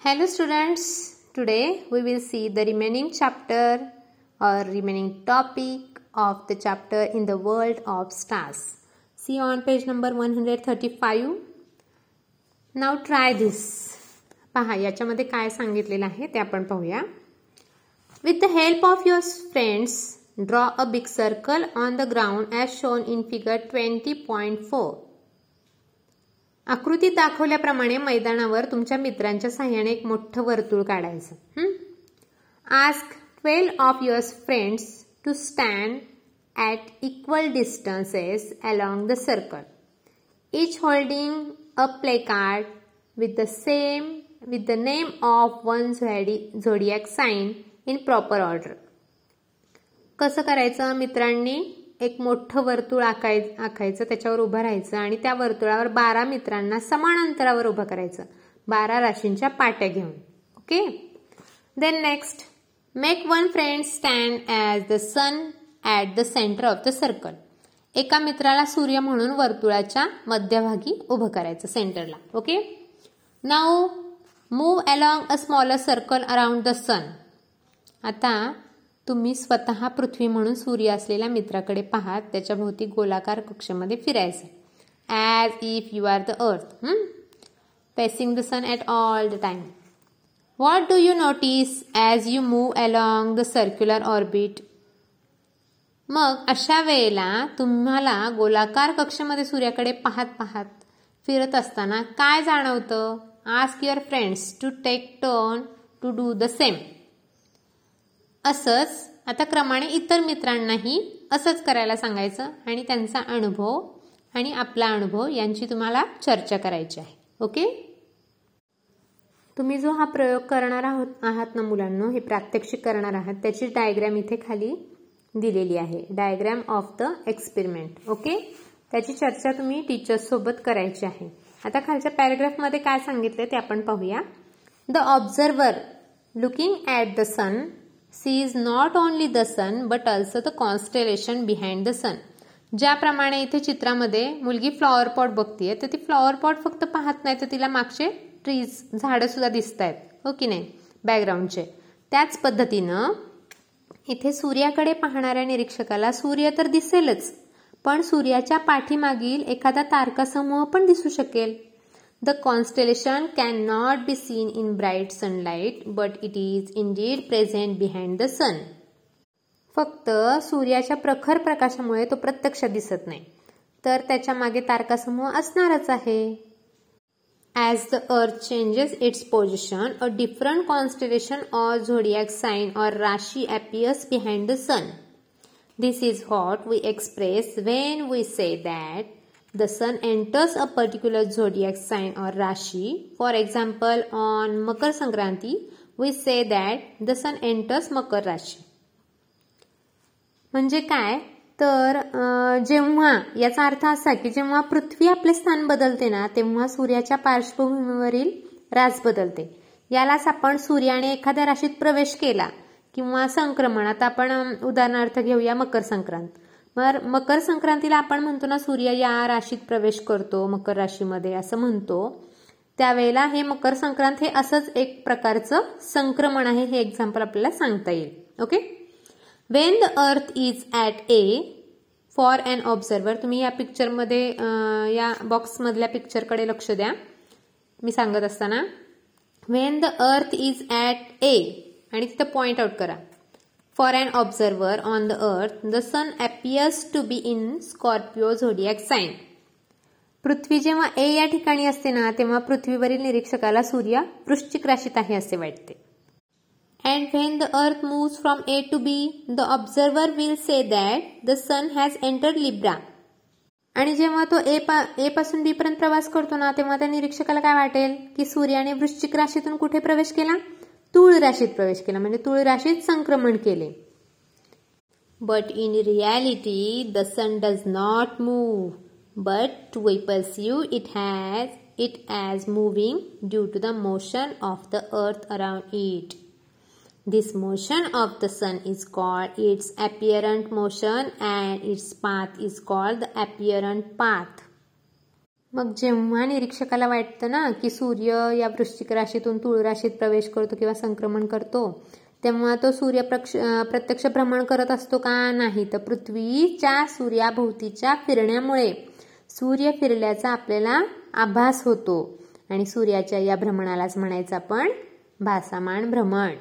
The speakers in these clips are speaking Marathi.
Hello students, today we will see the remaining chapter or remaining topic of the chapter in the world of stars. See on page number 135. Now try this. पहा याच्यामध्ये काय सांगितलेलं आहे ते आपण पाहूया with the help of your friends draw a big circle on the ground as shown in figure twenty point four आकृतीत दाखवल्याप्रमाणे मैदानावर तुमच्या मित्रांच्या साह्याने एक मोठं वर्तुळ काढायचं. Ask twelve of your friends to stand at equal distances along the circle each holding a play card with the same with the name of one Jhodi zodiac sign in proper order कसं करायचं मित्रांनी? एक मोठं वर्तुळ आखाय आखायचं त्याच्यावर उभं राहायचं आणि त्या वर्तुळावर बारा मित्रांना समान अंतरावर उभं करायचं. बारा राशींच्या पाट्या घेऊन. Okay? Then next make one friend stand as the sun at the centre of the circle एका मित्राला सूर्य म्हणून वर्तुळाच्या मध्यभागी उभं करायचं सेंटरला okay? Now move along a smaller circle around the sun आता तुम्ही स्वतः पृथ्वी म्हणून सूर्य असलेल्या मित्राकडे पाहात त्याच्या भोवती गोलाकार कक्षामध्ये फिरायचं. As if you are the earth facing the sun at all the time what do you notice as you move along the circular orbit मग अशा वेळेला तुम्हाला गोलाकार कक्षामध्ये सूर्याकडे पाहत पाहत फिरत असताना काय जाणवतं? Ask your friends to take turn to do the same असंच आता क्रमाने इतर मित्रांनाही असंच करायला सांगायचं आणि त्यांचा अनुभव आणि आपला अनुभव यांची तुम्हाला चर्चा करायची आहे. ओके? तुम्ही जो हा प्रयोग करणार आहोत आहात ना मुलांना हे प्रात्यक्षिक करणार आहात त्याची डायग्रॅम इथे खाली दिलेली आहे. Diagram of the experiment okay? त्याची चर्चा तुम्ही टीचर्स सोबत करायची आहे. आता खालच्या पॅरेग्राफमध्ये काय सांगितले ते आपण पाहूया. The observer looking at the sun see is not only the sun but also the constellation behind the sun ज्याप्रमाणे इथे चित्रामध्ये मुलगी फ्लॉवर पॉट बघतीये तर ती फ्लॉवर पॉट फक्त पाहत नाही तर तिला मागचे ट्रीज झाडं सुद्धा दिसत आहेत हो की नाही? बॅकग्राऊंडचे त्याच पद्धतीनं इथे सूर्याकडे पाहणाऱ्या निरीक्षकाला सूर्य तर दिसेलच पण सूर्याच्या पाठीमागील एखादा तारकासमूह पण दिसू शकेल. The constellation can not be seen in bright sunlight but it is indeed present behind the sun फक्त सूर्याच्या प्रखर प्रकाशामुळे तो प्रत्यक्ष दिसत नाही. तर त्याच्यामागे तारकासमूह असणारच आहे. As the earth changes its position a different constellation or zodiac sign or rashi appears behind the sun this is how we express when we say that the sun enters a particular zodiac sign or rashi. For example, on Makar Sankranti, we say that the sun enters मकर राशी म्हणजे काय? तर जेव्हा याचा अर्थ असा की जेव्हा पृथ्वी आपले स्थान बदलते ना तेव्हा सूर्याच्या पार्श्वभूमीवरील रास बदलते. यालाच आपण सूर्याने एखाद्या राशीत प्रवेश केला किंवा संक्रमण. आता आपण उदाहरणार्थ घेऊया मकर संक्रांत. तर मकर संक्रांतीला आपण म्हणतो ना सूर्य या राशीत प्रवेश करतो मकर राशीमध्ये असं म्हणतो. त्यावेळेला हे मकर संक्रांत हे असंच एक प्रकारचं संक्रमण आहे हे एक्झाम्पल आपल्याला सांगता येईल. Okay when the earth is at A for an observer तुम्ही या पिक्चरमध्ये या बॉक्समधल्या पिक्चरकडे लक्ष द्या. मी सांगत असताना when the earth is at A आणि तिथं पॉइंट आउट करा. For an observer on the earth the sun appears to be in Scorpio zodiac sign पृथ्वी जेव्हा ए या ठिकाणी असते ना तेव्हा पृथ्वीवरील निरीक्षकाला सूर्य वृश्चिक राशीत आहे असे वाटते. And when the earth moves from A to B the observer will say that the sun has entered Libra आणि जेव्हा तो ए पा ए पासून बी पर्यंत प्रवास करतो ना तेव्हा त्या निरीक्षकाला काय वाटेल? की सूर्याने वृश्चिक राशीतून कुठे प्रवेश केला? तुळ राशीत प्रवेश केला म्हणजे तुळ राशीत संक्रमण केले but in reality the sun does not move but we pursue it has it as moving due to the motion of the earth around it this motion of the sun is called its apparent motion and its path is called the apparent path मग जेव्हा निरीक्षकाला वाटतं ना की सूर्य या वृश्चिक राशीतून तुळ राशीत प्रवेश करतो किंवा संक्रमण करतो तेव्हा तो सूर्य प्रक्ष प्रत्यक्ष भ्रमण करत असतो का नाही तर पृथ्वीच्या सूर्याभोवतीच्या फिरण्यामुळे. सूर्य फिरल्याचा आपल्याला आभास होतो आणि सूर्याच्या या भ्रमणालाच म्हणायचं आपण भासामान भ्रमण.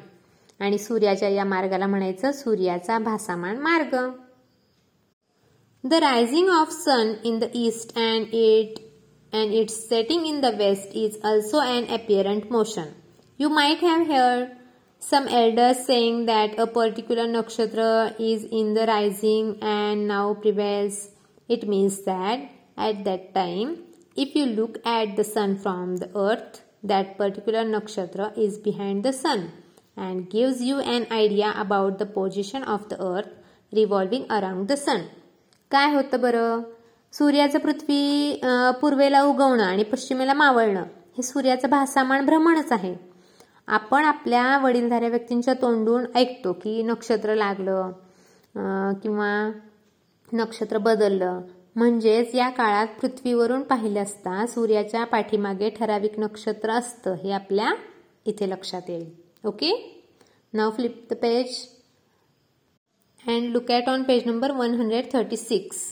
आणि सूर्याच्या या मार्गाला म्हणायचं सूर्याचा भासामान मार्ग. The rising of sun in the east and it And its setting in the west is also an apparent motion you might have hear some elders saying that a particular nakshatra is in the rising and now prevails. It means that at that time, if you look at the sun from the earth, that particular nakshatra is behind the sun and gives you an idea about the position of the earth revolving around the sun. काय होतं बरं सूर्याचं पृथ्वी पूर्वेला उगवणं आणि पश्चिमेला मावळणं हे सूर्याचं भासामान भ्रमणच आहे. आपण आपल्या वडीलधाऱ्या व्यक्तींच्या तोंडून ऐकतो की नक्षत्र लागलं किंवा नक्षत्र बदललं. म्हणजेच या काळात पृथ्वीवरून पाहिलं असता सूर्याच्या पाठीमागे ठराविक नक्षत्र असतं हे आपल्या इथे लक्षात येईल. Okay? Now flip the page and look at on page number one hundred thirty six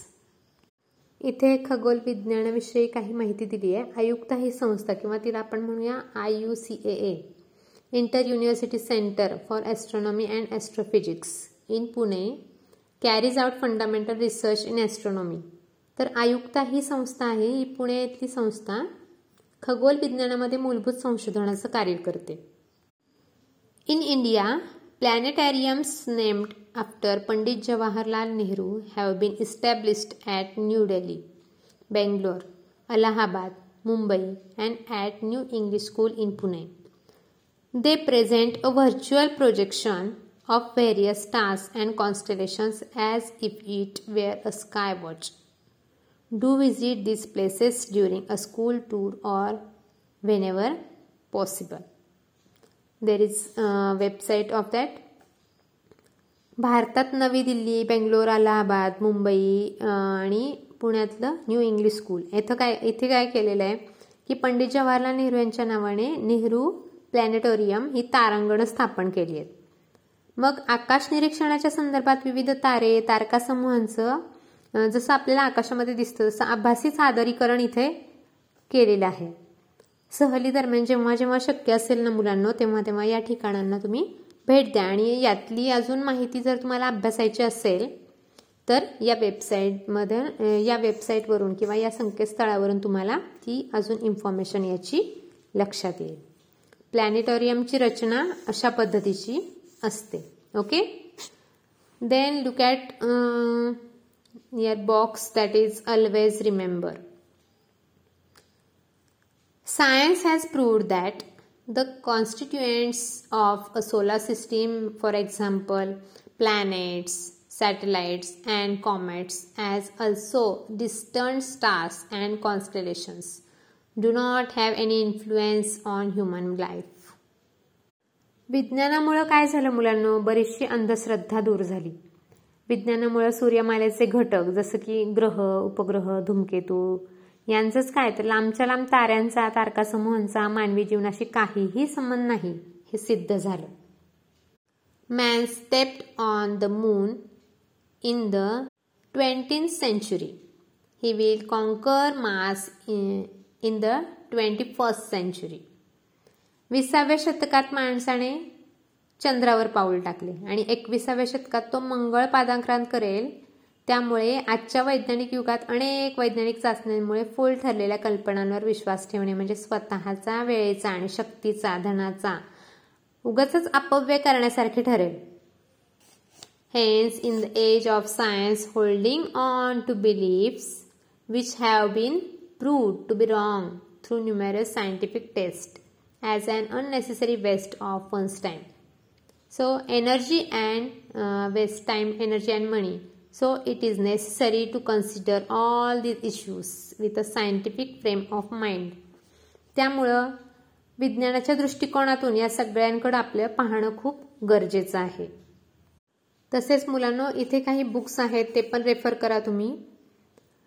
इथे खगोल विज्ञानाविषयी काही माहिती दिली आहे. आयुक्त ही संस्था किंवा तिला आपण म्हणूया I U C A Inter University Centre for Astronomy and Astrophysics in Pune carries out fundamental research in astronomy तर आयुक्ता ही संस्था आहे. ही पुणे येथली संस्था खगोल विज्ञानामध्ये मूलभूत संशोधनाचं कार्य करते. In India Planetariums named after Pandit Jawaharlal Nehru have been established at New Delhi, Bangalore, Allahabad, Mumbai, and at New English School in Pune. They present a virtual projection of various stars and constellations as if it were a sky watch. Do visit these places during a school tour or whenever possible. There is website of that भारतात नवी दिल्ली बेंगलोर अलाहाबाद मुंबई आणि पुण्यातलं न्यू इंग्लिश स्कूल इथं काय इथे काय केलेलं आहे की पंडित जवाहरलाल नेहरू यांच्या नावाने नेहरू प्लॅनेटोरियम ही तारांगण स्थापन केली आहेत. मग आकाश निरीक्षणाच्या संदर्भात विविध तारे तारकासमूहांचं जसं आपल्याला आकाशामध्ये दिसतं तसं आभासी सादरीकरण इथे केलेलं आहे. सहली दरम्यान म्हणजे जेव्हा जेव्हा शक्य असेल ना मुलांना तेव्हा तेव्हा या ठिकाणांना तुम्ही भेट द्या. आणि यातली अजून माहिती जर तुम्हाला अभ्यासायची असेल तर या वेबसाईटमध्ये या वेबसाईटवरून किंवा या संकेतस्थळावरून तुम्हाला ती अजून इन्फॉर्मेशन याची लक्षात येईल. प्लॅनेटोरियमची रचना अशा पद्धतीची असते. Okay then look at your box that is always remember Science has proved that the constituents of a solar system, for example, planets, satellites, and comets, as also distant stars and constellations, do not have any influence on human life. विज्ञानामुळं काय झालं मुलांना बरीचशी अंधश्रद्धा दूर झाली विज्ञानामुळे सूर्यमालेचे घटक जसं की ग्रह उपग्रह धूमकेतू यांचंच काय? तर लांबच्या लांब ताऱ्यांचा तारकासमूहांचा मानवी जीवनाशी काहीही संबंध नाही हे सिद्ध झालं. Man stepped on the moon in the twenty century he will conquer Mars in the twenty first century विसाव्या शतकात माणसाने चंद्रावर पाऊल टाकले आणि एकविसाव्या शतकात तो मंगळ पादांक्रांत करेल त्यामुळे आजच्या वैज्ञानिक युगात अनेक वैज्ञानिक चाचण्यांमुळे फुल ठरलेल्या कल्पनांवर विश्वास ठेवणे म्हणजे स्वतःचा वेळेचा आणि शक्तीचा धनाचा उगच अपव्यय करण्यासारखे ठरेल hence in the age of science holding on to believes which have been prove to be wrong through numerous scientific test as an unnecessary waste of one's time so energy and waste time energy and money. So, it is necessary to consider all these issues with a scientific frame of mind. त्यामुळं विज्ञानाच्या दृष्टिकोनातून या सगळ्यांकडे आपलं पाहणं खूप गरजेचं आहे. तसेच मुलांना इथे काही बुक्स आहेत ते पण रेफर करा तुम्ही.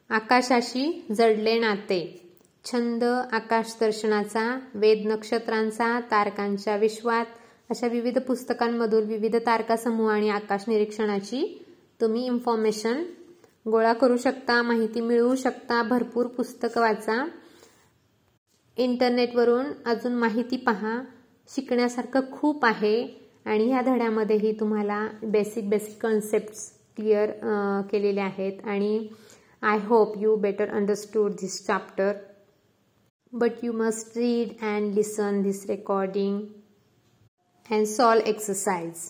आकाशाशी जडले नाते. छंद आकाश दर्शनाचा वेद नक्षत्रांचा तारकांच्या विश्वात अशा विविध पुस्तकांमधून विविध तारकासमूह आणि आकाश निरीक्षणाची तुम्ही इन्फॉर्मेशन गोळा करू शकता माहिती मिळवू शकता भरपूर पुस्तकं वाचा. इंटरनेटवरून अजून माहिती पहा. शिकण्यासारखं खूप आहे आणि ह्या धड्यामध्येही तुम्हाला बेसिक बेसिक कन्सेप्ट क्लिअर केलेले आहेत. आणि I hope you better understood this chapter but you must read and listen this recording and solve exercise